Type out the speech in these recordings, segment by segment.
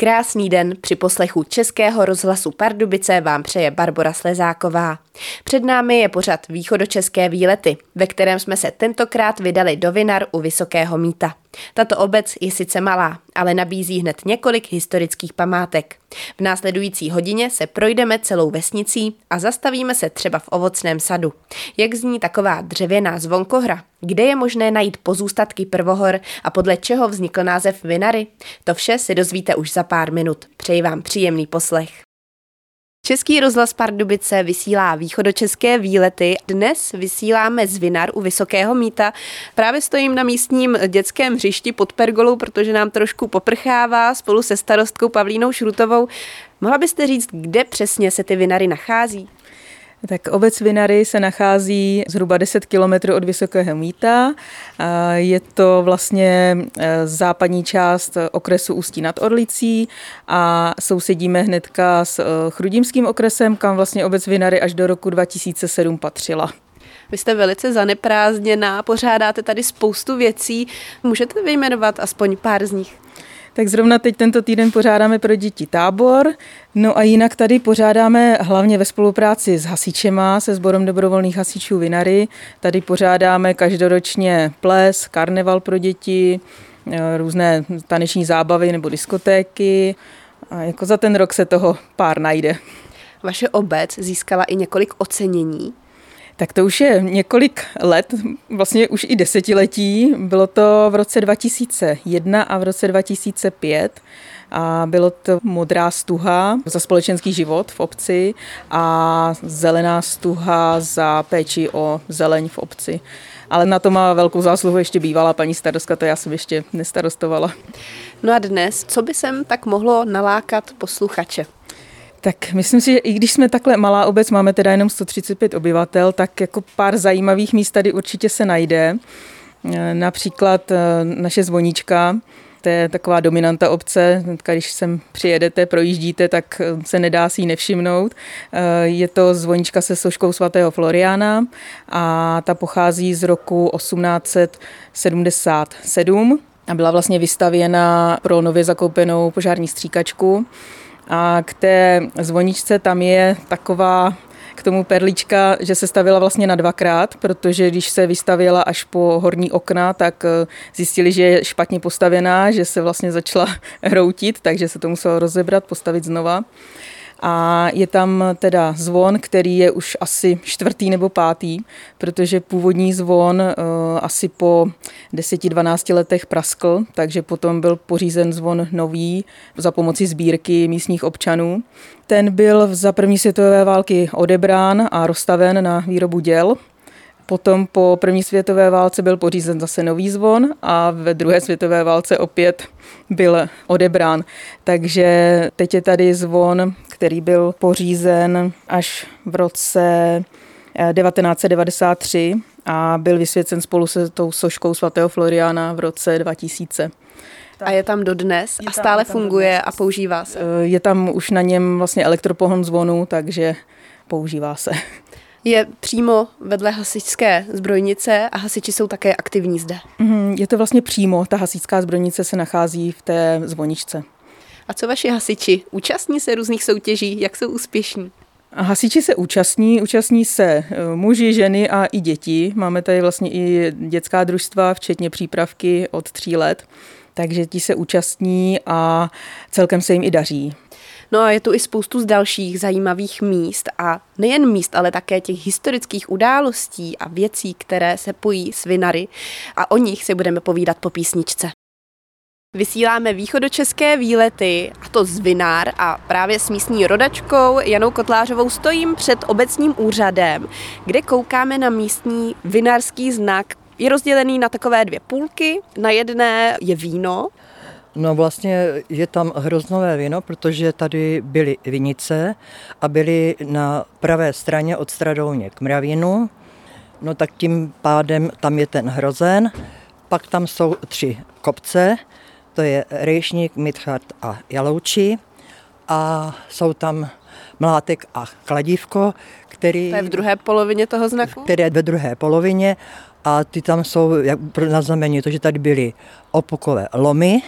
Krásný den při poslechu Českého rozhlasu Pardubice vám přeje Barbara Slezáková. Před námi je pořad Východočeské výlety, ve kterém jsme se tentokrát vydali do Vinar u Vysokého míta. Tato obec je sice malá, ale nabízí hned několik historických památek. V následující hodině se projdeme celou vesnicí a zastavíme se třeba v ovocném sadu. Jak zní taková dřevěná zvonkohra? Kde je možné najít pozůstatky prvohor a podle čeho vznikl název Vinary? To vše si dozvíte už za pár minut. Přeji vám příjemný poslech. Český rozhlas Pardubice vysílá východočeské výlety. Dnes vysíláme z Vinar u Vysokého míta. Právě stojím na místním dětském hřišti pod pergolou, protože nám trošku poprchává spolu se starostkou Pavlínou Šrutovou. Mohla byste říct, kde přesně se ty Vinary nachází? Tak obec Vinary se nachází zhruba 10 kilometrů od Vysokého Míta. Je to vlastně e, západní část okresu Ústí nad Orlicí a sousedíme hnedka s e, Chrudímským okresem, kam vlastně obec Vinary až do roku 2007 patřila. Vy jste velice zaneprázdněná, pořádáte tady spoustu věcí. Můžete vyjmenovat aspoň pár z nich? Tak zrovna teď tento týden pořádáme pro děti tábor, no a jinak tady pořádáme hlavně ve spolupráci s hasičema, se sborem dobrovolných hasičů Vinary. Tady pořádáme každoročně ples, karneval pro děti, eh, různé taneční zábavy nebo diskotéky. A jako za ten rok se toho pár najde. Vaše obec získala i několik ocenění. Tak to už je několik let, vlastně už i desetiletí. Bylo to v roce 2001 a v roce 2005 a bylo to modrá stuha za společenský život v obci a zelená stuha za péči o zeleň v obci. Ale na to má velkou zásluhu ještě bývalá paní starostka, to já jsem ještě nestarostovala. No a dnes, co by sem tak mohlo nalákat posluchače? Tak myslím si, že i když jsme takhle malá obec, máme teda jenom 135 obyvatel, tak jako pár zajímavých míst tady určitě se najde. E, například e, naše zvoníčka, to je taková dominanta obce. Když sem přijedete, projíždíte, tak e, se nedá si ji nevšimnout. Je to zvonička se soškou svatého Floriana a ta pochází z roku 1877 a byla vlastně vystavěna pro nově zakoupenou požární stříkačku. A k té zvoničce tam je taková k tomu perlička, že se stavila vlastně na dvakrát, protože když se vystavěla až po horní okna, tak eh, zjistili, že je špatně postavená, že se vlastně začala hroutit, takže se to muselo rozebrat, postavit znova. A je tam teda zvon, který je už asi čtvrtý nebo pátý, protože původní zvon uh, asi po 10-12 letech praskl, takže potom byl pořízen zvon nový za pomoci sbírky místních občanů. Ten byl za první světové války odebrán a rozstaven na výrobu děl Potom po první světové válce byl pořízen zase nový zvon a ve druhé světové válce opět byl odebrán. Takže teď je tady zvon, který byl pořízen až v roce 1993 eh, a byl vysvěcen spolu se tou soškou svatého Floriana v roce 2000. A je tam dodnes a stále funguje a používá se? Eh, je tam už na něm vlastně elektropohon zvonu, takže používá se je přímo vedle hasičské zbrojnice a hasiči jsou také aktivní zde. Mm, je to vlastně přímo, ta hasičská zbrojnice se nachází v té zvoničce. A co vaši hasiči? Účastní se různých soutěží? Jak jsou úspěšní? A hasiči se účastní, účastní se e, muži, ženy a i děti. Máme tady vlastně i dětská družstva, včetně přípravky od tří let. Takže ti se účastní a celkem se jim i daří. No a je tu i spoustu z dalších zajímavých míst a nejen míst, ale také těch historických událostí a věcí, které se pojí s vinary a o nich si budeme povídat po písničce. Vysíláme východočeské výlety, a to z Vinár a právě s místní rodačkou Janou Kotlářovou stojím před obecním úřadem, kde koukáme na místní vinárský znak. Je rozdělený na takové dvě půlky. Na jedné je víno, No vlastně je tam hroznové víno, protože tady byly vinice a byly na pravé straně od Stradouně k Mravínu. No tak tím pádem tam je ten hrozen. Pak tam jsou tři kopce, to je Rejšník, Midchart a Jalouči. A jsou tam Mlátek a Kladívko, který... To je v druhé polovině toho znaku? Které je ve druhé polovině a ty tam jsou jak na znamení to, že tady byly opukové lomy,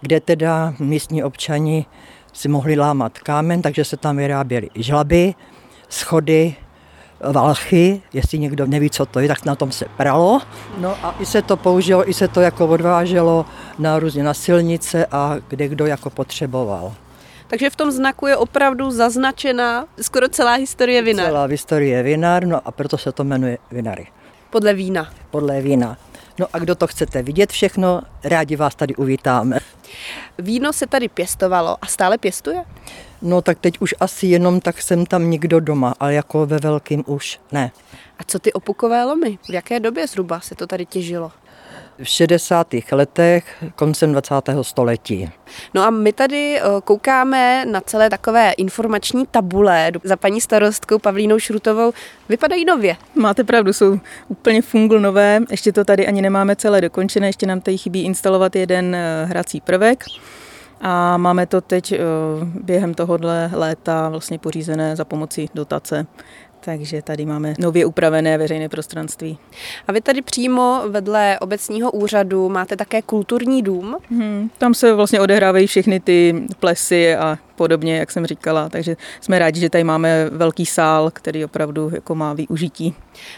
kde teda místní občani si mohli lámat kámen, takže se tam vyráběly žlaby, schody, valchy, jestli někdo neví, co to je, tak na tom se pralo. No a i se to použilo, i se to jako odváželo na různě na silnice a kde kdo jako potřeboval. Takže v tom znaku je opravdu zaznačena skoro celá historie Vinar. Celá historie Vinar, no a proto se to jmenuje Vinary. Podle vína. Podle vína. No a kdo to chcete vidět všechno, rádi vás tady uvítáme. Víno se tady pěstovalo a stále pěstuje? No tak teď už asi jenom tak jsem tam nikdo doma, ale jako ve velkým už ne. A co ty opukové lomy? V jaké době zhruba se to tady těžilo? v 60. letech, koncem 20. století. No a my tady koukáme na celé takové informační tabule za paní starostkou Pavlínou Šrutovou. Vypadají nově. Máte pravdu, jsou úplně fungl nové. Ještě to tady ani nemáme celé dokončené, ještě nám tady chybí instalovat jeden eh, hrací prvek. A máme to teď eh, během tohohle léta vlastně pořízené za pomocí dotace takže tady máme nově upravené veřejné prostranství. A vy tady přímo vedle obecního úřadu máte také kulturní dům? Hmm, tam se vlastně odehrávají všechny ty plesy a podobně, jak jsem říkala. Takže jsme rádi, že tady máme velký sál, který opravdu jako má využití.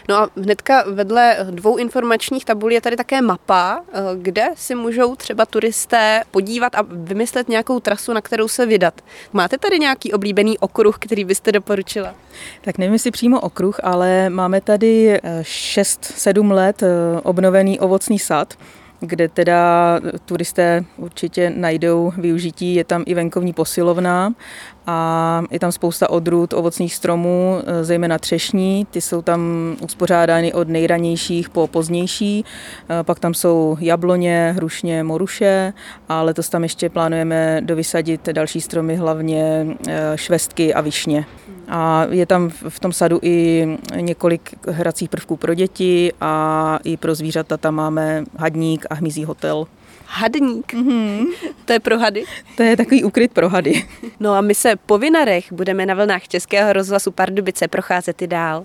No a hnedka vedle dvou informačních tabulí je tady také mapa, eh, kde si můžou třeba turisté podívat a vymyslet nějakou trasu, na kterou se vydat. Máte tady nějaký oblíbený okruh, který byste doporučila? Tak nevím, jestli přímo okruh, ale máme tady 6-7 eh, let eh, obnovený ovocný sad, kde teda turisté určitě najdou využití. Je tam i venkovní posilovna a je tam spousta odrůd ovocných stromů, zejména třešní. Ty jsou tam uspořádány od nejranějších po pozdější. Pak tam jsou jabloně, hrušně, moruše a letos tam ještě plánujeme dovysadit další stromy, hlavně eh, švestky a višně. A je tam v tom sadu i několik hracích prvků pro děti a i pro zvířata tam máme hadník a hmyzí hotel. Hadník? Mm-hmm. To je pro hady? To je takový ukryt pro hady. No a my se po Vinarech budeme na vlnách Českého rozhlasu Pardubice procházet i dál.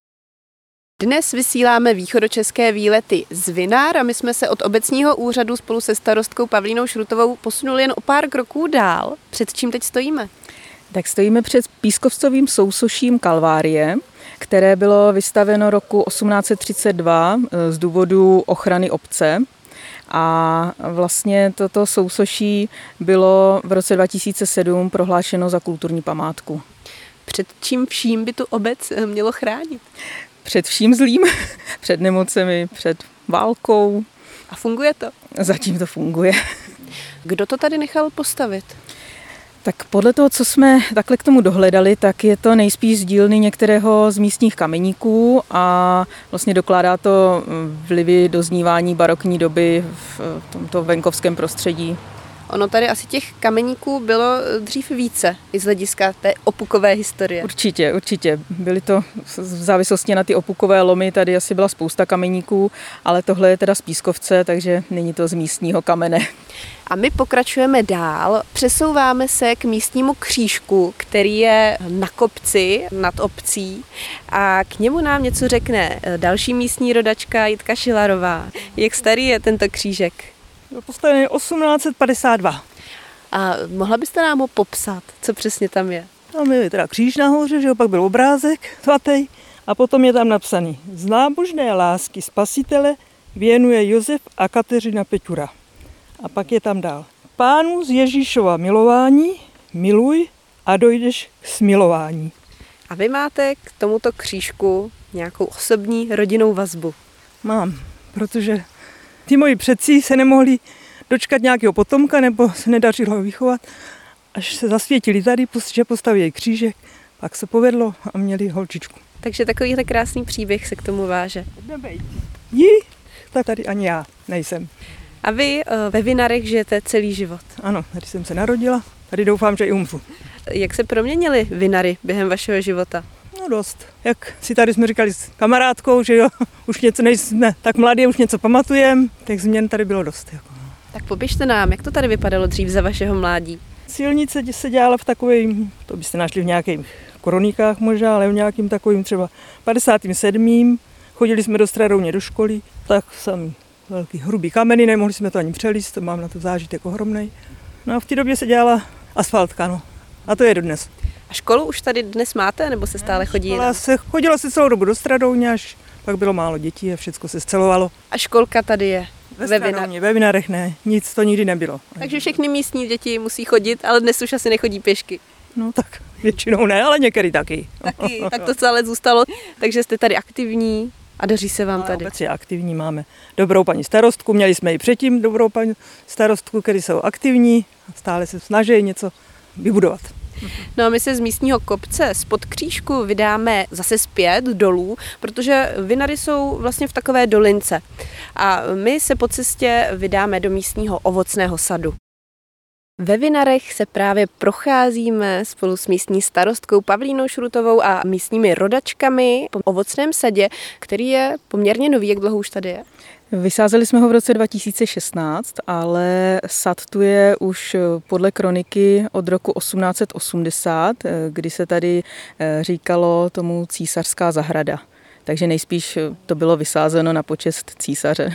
Dnes vysíláme východočeské výlety z Vinár a my jsme se od obecního úřadu spolu se starostkou Pavlínou Šrutovou posunuli jen o pár kroků dál. Před čím teď stojíme? Tak stojíme před pískovcovým sousoším Kalvárie, které bylo vystaveno roku 1832 eh, z důvodu ochrany obce. A vlastně toto sousoší bylo v roce 2007 prohlášeno za kulturní památku. Před čím vším by tu obec eh, mělo chránit? Před vším zlým, před nemocemi, před válkou. A funguje to? Zatím to funguje. Kdo to tady nechal postavit? Tak podle toho, co jsme takhle k tomu dohledali, tak je to nejspíš z dílny některého z místních kameníků a vlastně dokládá to vlivy doznívání barokní doby v tomto venkovském prostředí. Ono tady asi těch kameníků bylo dřív více, i z hlediska té opukové historie. Určitě, určitě. Byly to v závislosti na ty opukové lomy, tady asi byla spousta kameníků, ale tohle je teda z pískovce, takže není to z místního kamene. A my pokračujeme dál, přesouváme se k místnímu křížku, který je na kopci nad obcí a k němu nám něco řekne další místní rodačka Jitka Šilarová. Jak starý je tento křížek? Byl postavený 1852. A mohla byste nám ho popsat, co přesně tam je? Tam je teda kříž nahoře, že jo, pak byl obrázek svatý a potom je tam napsaný Z nábožné lásky spasitele věnuje Josef a Kateřina Peťura. A pak je tam dál. Pánu z Ježíšova milování miluj a dojdeš k smilování. A vy máte k tomuto křížku nějakou osobní rodinnou vazbu? Mám, protože ty moji předci se nemohli dočkat nějakého potomka nebo se nedařilo ho vychovat. Až se zasvětili tady, že postaví křížek, pak se povedlo a měli holčičku. Takže takovýhle krásný příběh se k tomu váže. Jí, tak tady ani já nejsem. A vy eh, ve Vinarech žijete celý život? Ano, tady jsem se narodila, tady doufám, že i umřu. Jak se proměnily Vinary během vašeho života? No dost. Jak si tady jsme říkali s kamarádkou, že jo, už něco nejsme tak mladí, už něco pamatujeme, tak změn tady bylo dost. Jako. Tak popište nám, jak to tady vypadalo dřív za vašeho mládí? Silnice se dělala v takovém, to byste našli v nějakých koronikách možná, ale v nějakým takovým třeba 57. Chodili jsme do Strarouně do školy, tak jsem velký hrubý kameny, nemohli jsme to ani přelíst, to mám na to zážitek ohromnej. No a v té době se dělala asfaltka, no. A to je dodnes. A školu už tady dnes máte, nebo se stále chodí? Škola se, chodilo se celou dobu do Stradouně, až pak bylo málo dětí a všechno se scelovalo. A školka tady je? Ve, Ve Stradouně, ve Vinarech ne, nic to nikdy nebylo. Takže všechny místní děti musí chodit, ale dnes už asi nechodí pěšky. No tak většinou ne, ale některý taky. Taky, tak to celé zůstalo. Takže jste tady aktivní a daří se vám tady. Obec je aktivní, máme dobrou paní starostku, měli jsme i předtím dobrou paní starostku, který jsou aktivní, stále se snaží něco vybudovat. No a my se z místního kopce spod křížku vydáme zase zpět dolů, protože Vinary jsou vlastně v takové dolince. A my se po cestě vydáme do místního ovocného sadu. Ve Vinarech se právě procházíme spolu s místní starostkou Pavlínou Šrutovou a místními rodačkami po ovocném sadě, který je poměrně nový. Jak dlouho už tady je? Vysázeli jsme ho v roce 2016, ale sad tu je už podle kroniky od roku 1880, kdy se tady říkalo tomu císařská zahrada. Takže nejspíš to bylo vysázeno na počest císaře.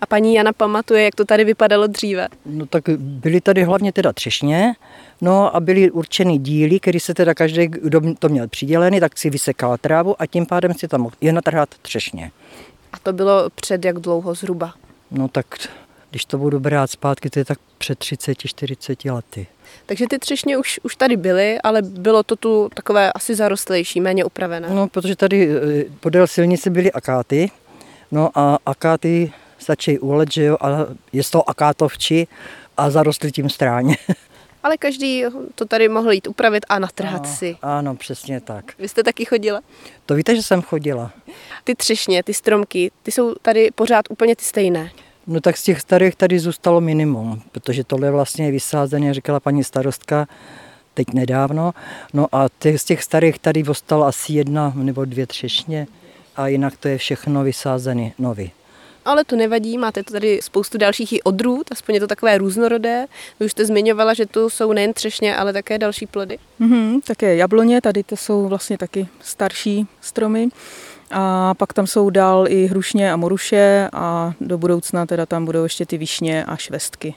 A paní Jana pamatuje, jak to tady vypadalo dříve? No tak byly tady hlavně teda třešně, no a byly určený díly, který se teda každý, kdo to měl přidělený, tak si vysekal trávu a tím pádem si tam mohl jen natrhat třešně. To bylo před jak dlouho zhruba? No tak když to budu brát zpátky, to je tak před 30-40 lety. Takže ty třešně už, už tady byly, ale bylo to tu takové asi zarostlejší, méně upravené. No, protože tady eh, podél silnice byly akáty, no a akáty stačí ulet, že jo, a je z toho akátovči a zarostly tím stráně. Ale každý to tady mohl jít upravit a natrhat ano, si. Ano, přesně tak. Vy jste taky chodila? To víte, že jsem chodila. Ty třešně, ty stromky, ty jsou tady pořád úplně ty stejné. No tak z těch starých tady zůstalo minimum, protože tohle vlastně je vysázené, říkala paní starostka, teď nedávno. No a těch, z těch starých tady ostalo asi jedna nebo dvě třešně a jinak to je všechno vysázené nový. Ale to nevadí, máte tady spoustu dalších i odrůd, aspoň je to takové různorodé. Vy už jste zmiňovala, že tu jsou nejen třešně, ale také další plody. Mm-hmm, také jabloně, tady to jsou vlastně taky starší stromy. A pak tam jsou dál i hrušně a moruše a do budoucna teda tam budou ještě ty višně a švestky.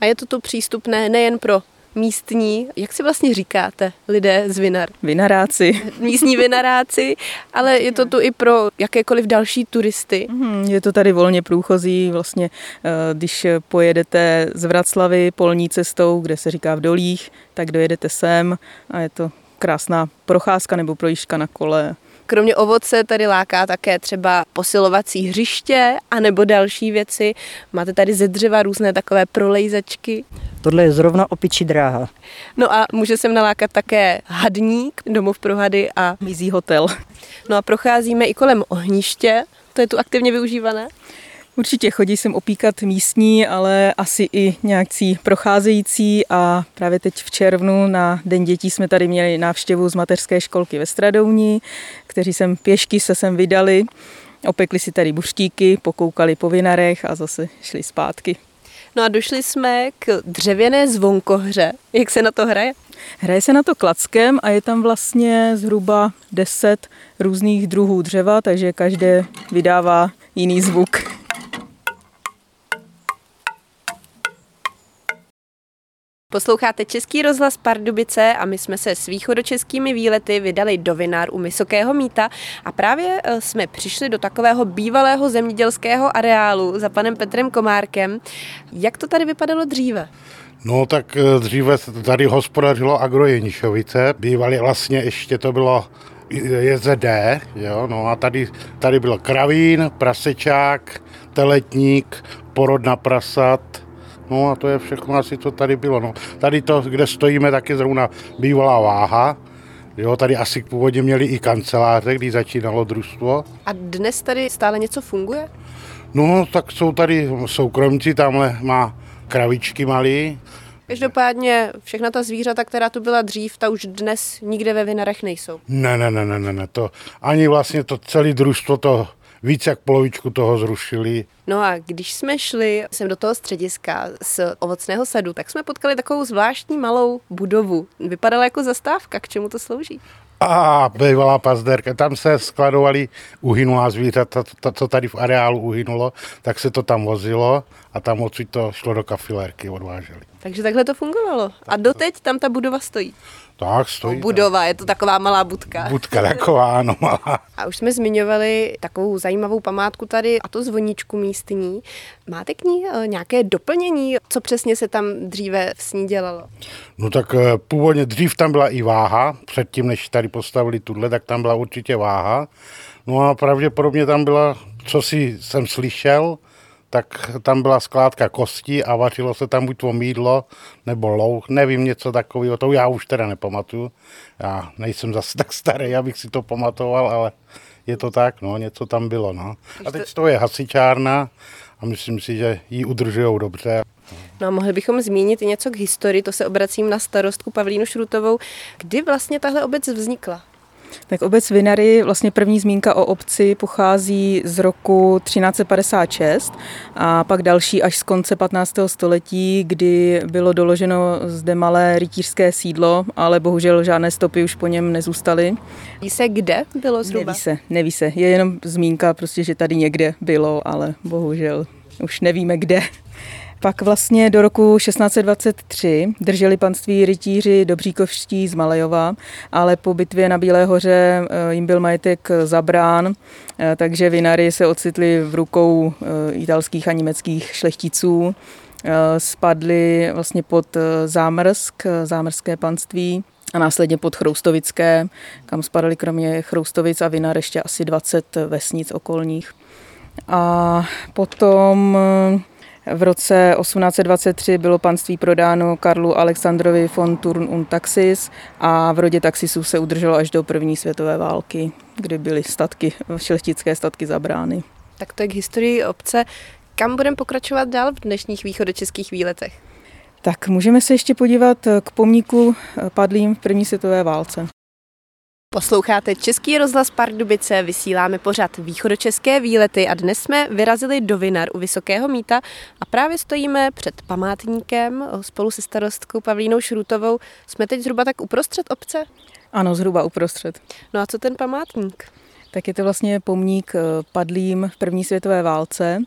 A je to tu přístupné nejen pro místní, jak si vlastně říkáte, lidé z Vinar? Vinaráci. Místní vinaráci, ale je to tu i pro jakékoliv další turisty. Je to tady volně průchozí, vlastně když pojedete z Vraclavy polní cestou, kde se říká v Dolích, tak dojedete sem a je to krásná procházka nebo projížďka na kole. Kromě ovoce tady láká také třeba posilovací hřiště anebo další věci. Máte tady ze dřeva různé takové prolejzačky. Tohle je zrovna opičí dráha. No a může sem nalákat také hadník, domov pro hady a mizí hotel. No a procházíme i kolem ohniště, to je tu aktivně využívané. Určitě chodí sem opíkat místní, ale asi i nějakcí procházející a právě teď v červnu na Den dětí jsme tady měli návštěvu z mateřské školky ve Stradouni, kteří sem pěšky se sem vydali, opekli si tady buřtíky, pokoukali po vinarech a zase šli zpátky. No a došli jsme k dřevěné zvonkohře. Jak se na to hraje? Hraje se na to klackem a je tam vlastně zhruba 10 různých druhů dřeva, takže každé vydává jiný zvuk. Posloucháte Český rozhlas Pardubice a my jsme se s východočeskými výlety vydali do Vinár u Vysokého míta a právě eh, jsme přišli do takového bývalého zemědělského areálu za panem Petrem Komárkem. Jak to tady vypadalo dříve? No tak eh, dříve tady hospodařilo Agrojenišovice, bývaly vlastně ještě to bylo JZD, jo, no a tady, tady byl kravín, prasečák, teletník, porod na prasat, No a to je všechno asi, co tady bylo. No. Tady to, kde stojíme, taky zrovna bývalá váha. Jo, tady asi původně měli i kanceláře, když začínalo družstvo. A dnes tady stále něco funguje? No, tak jsou tady soukromci, tamhle má kravičky malý. Každopádně všechna ta zvířata, která tu byla dřív, ta už dnes nikde ve Vinarech nejsou. Ne, ne, ne, ne, ne, to ani vlastně to celé družstvo to víc jak polovičku toho zrušili. No a když jsme šli sem do toho střediska z ovocného sadu, tak jsme potkali takovou zvláštní malou budovu. Vypadala jako zastávka, k čemu to slouží? A bývalá pazderka, tam se skladovaly uhynulá zvířata, to, co tady v areálu uhynulo, tak se to tam vozilo a tam odsud to šlo do kafilérky, odváželi. Takže takhle to fungovalo. A doteď tam ta budova stojí. Tak stojí. Budova, je to taková malá budka. Budka taková, ano, malá. A už jsme zmiňovali takovou zajímavou památku tady, a to zvoničku místní. Máte k ní eh, nějaké doplnění, co přesně se tam dříve v ní dělalo? No tak eh, původně dřív tam byla i váha, předtím, než tady postavili tuhle, tak tam byla určitě váha. No a pravděpodobně tam byla, co si jsem slyšel, tak tam byla skládka kostí a vařilo se tam buď to mídlo nebo louh, nevím, něco takového, to já už teda nepamatuju. Já nejsem zase tak starý, abych si to pamatoval, ale je to tak, no, něco tam bylo, no. A teď to je hasičárna a myslím si, že ji udržují dobře. No a mohli bychom zmínit i něco k historii, to se obracím na starostku Pavlínu Šrutovou. Kdy vlastně tahle obec vznikla? Tak obec Vinary, vlastně první zmínka o obci pochází z roku 1356 a pak další až z konce 15. století, kdy bylo doloženo zde malé rytířské sídlo, ale bohužel žádné stopy už po něm nezůstaly. Ví se, kde bylo zhruba? Neví se, neví se. Je jenom zmínka prostě, že tady někde bylo, ale bohužel už nevíme kde. Pak vlastně do roku 1623 drželi panství rytíři Dobříkovští z Malejova, ale po bitvě na Bílé hoře eh, jim byl majetek zabrán, eh, takže vinary se ocitli v rukou eh, italských a německých šlechticů. Spadly vlastně pod zámrsk, zámrské panství a následně pod Chroustovické, kam spadaly kromě Chroustovic a Vinar ještě asi 20 vesnic okolních. A potom v roce 1823 bylo panství prodáno Karlu Alexandrovi von Turn und Taxis a v rodě taxisů se udrželo až do první světové války, kdy byly statky, šlechtické statky zabrány. Tak to je k historii obce. Kam budeme pokračovat dál v dnešních východočeských výletech? Tak můžeme se ještě podívat k pomníku padlým v první světové válce. Posloucháte Český rozhlas Pardubice, vysíláme pořád východočeské výlety a dnes jsme vyrazili do Vinar u Vysokého míta a právě stojíme před památníkem spolu se starostkou Pavlínou Šrutovou. Jsme teď zhruba tak uprostřed obce? Ano, zhruba uprostřed. No a co ten památník? Tak je to vlastně pomník eh, padlým v první světové válce.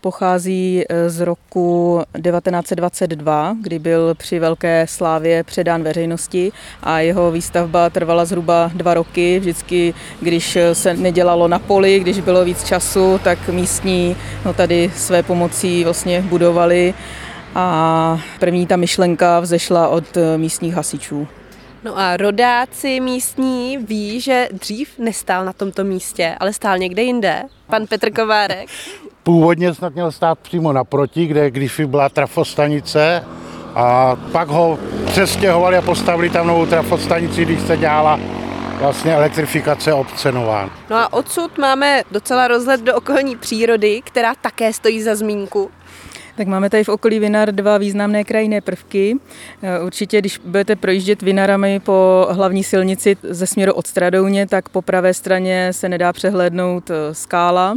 Pochází eh, z roku 1922, kdy byl při velké slávě předán veřejnosti a jeho výstavba trvala zhruba dva roky. Vždycky, když se nedělalo na poli, když bylo víc času, tak místní no tady své pomocí vlastně budovali a první ta myšlenka vzešla od eh, místních hasičů. No a rodáci místní ví, že dřív nestál na tomto místě, ale stál někde jinde. Pan Petr Kovárek. Původně snad měl stát přímo naproti, kde když byla trafostanice a pak ho přestěhovali a postavili tam novou trafostanici, když se dělala vlastně elektrifikace obce nová. No a odsud máme docela rozhled do okolní přírody, která také stojí za zmínku. Tak máme tady v okolí Vinar dva významné krajinné prvky. Eh, určitě, když budete projíždět Vinarami po hlavní silnici ze směru od Stradouně, tak po pravé straně se nedá přehlédnout eh, skála,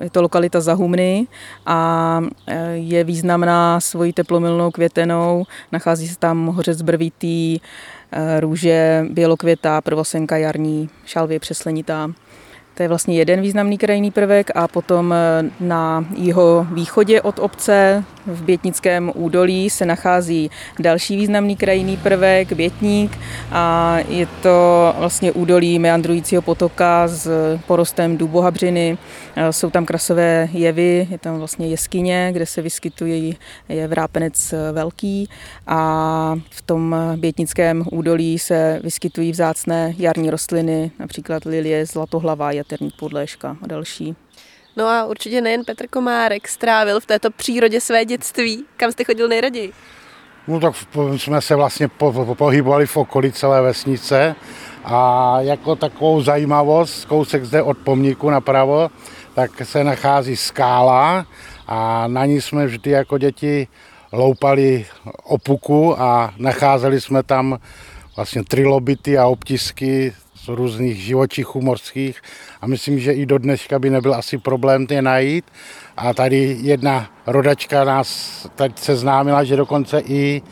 je to lokalita Zahumny a eh, je významná svojí teplomilnou květenou. Nachází se tam hořec brvitý, růže, bělokvětá, prvosenka jarní, šalvě přeslenitá. To je vlastně jeden významný krajinný prvek a potom eh, na jeho východě od obce v Bětnickém údolí se nachází další významný krajinný prvek, Bětník a je to vlastně údolí meandrujícího potoka s porostem dubohabřiny. Eh, jsou tam krasové jevy, je tam vlastně jeskyně, kde se vyskytují je vrápenec velký a v tom Bětnickém údolí se vyskytují vzácné jarní rostliny, například lilie, zlatohlava, Větrník Podléška a další. No a určitě nejen Petr Komárek strávil v této přírodě své dětství. Kam jste chodil nejraději? No tak jsme se vlastně po, po, pohybovali v okolí celé vesnice a jako takovou zajímavost, kousek zde od pomníku napravo, tak se nachází skála a na ní jsme vždy jako děti loupali opuku a nacházeli jsme tam vlastně trilobity a obtisky z různých živočichů morských a myslím, že i do dneška by nebyl asi problém je najít. A tady jedna rodačka nás tady seznámila, že dokonce i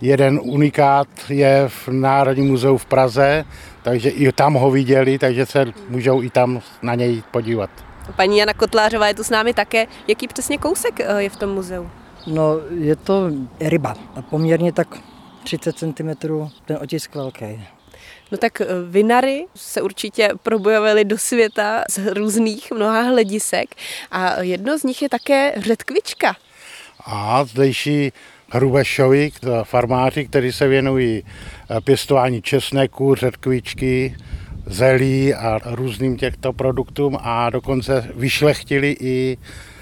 jeden unikát je v Národním muzeu v Praze, takže i tam ho viděli, takže se můžou i tam na něj podívat. Paní Jana Kotlářová je tu s námi také. Jaký přesně kousek eh, je v tom muzeu? No, je to ryba a poměrně tak 30 cm ten otisk velký. No tak eh, vinary se určitě probojovali do světa z různých mnoha hledisek a jedno z nich je také řetkvička. A zdejší Hrubešovi, farmáři, kteří se věnují eh, pěstování česneku, řetkvičky, zelí a různým těchto produktům a dokonce vyšlechtili i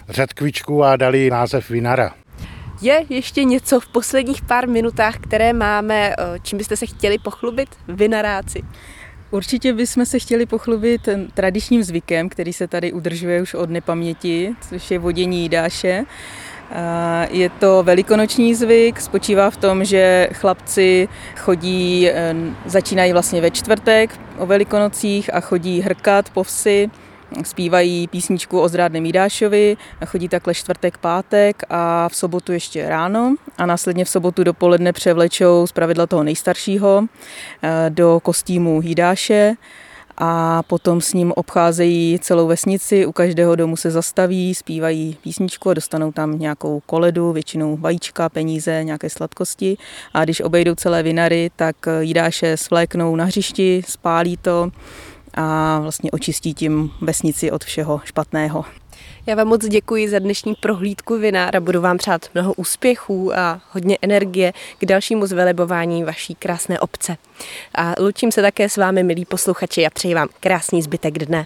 řetkvičku a dali název vinara. Je ještě něco v posledních pár minutách, které máme, eh, čím byste se chtěli pochlubit, vinaráci? Určitě bychom se chtěli pochlubit tradičním zvykem, který se tady udržuje už od nepaměti, což je vodění jídáše. Je to velikonoční zvyk, spočívá v tom, že chlapci chodí, eh, začínají vlastně ve čtvrtek o velikonocích a chodí hrkat po vsi, zpívají písničku o zrádném Jídášovi, chodí takhle čtvrtek, pátek a v sobotu ještě ráno a následně v sobotu dopoledne převlečou z pravidla toho nejstaršího eh, do kostýmu Jídáše a potom s ním obcházejí celou vesnici, u každého domu se zastaví, zpívají písničku a dostanou tam nějakou koledu, většinou vajíčka, peníze, nějaké sladkosti. A když obejdou celé vinary, tak jídáše svléknou na hřišti, spálí to a vlastně očistí tím vesnici od všeho špatného. Já vám moc děkuji za dnešní prohlídku vinára. Budu vám přát mnoho úspěchů a hodně energie k dalšímu zvelebování vaší krásné obce. A loučím se také s vámi, milí posluchači, a přeji vám krásný zbytek dne.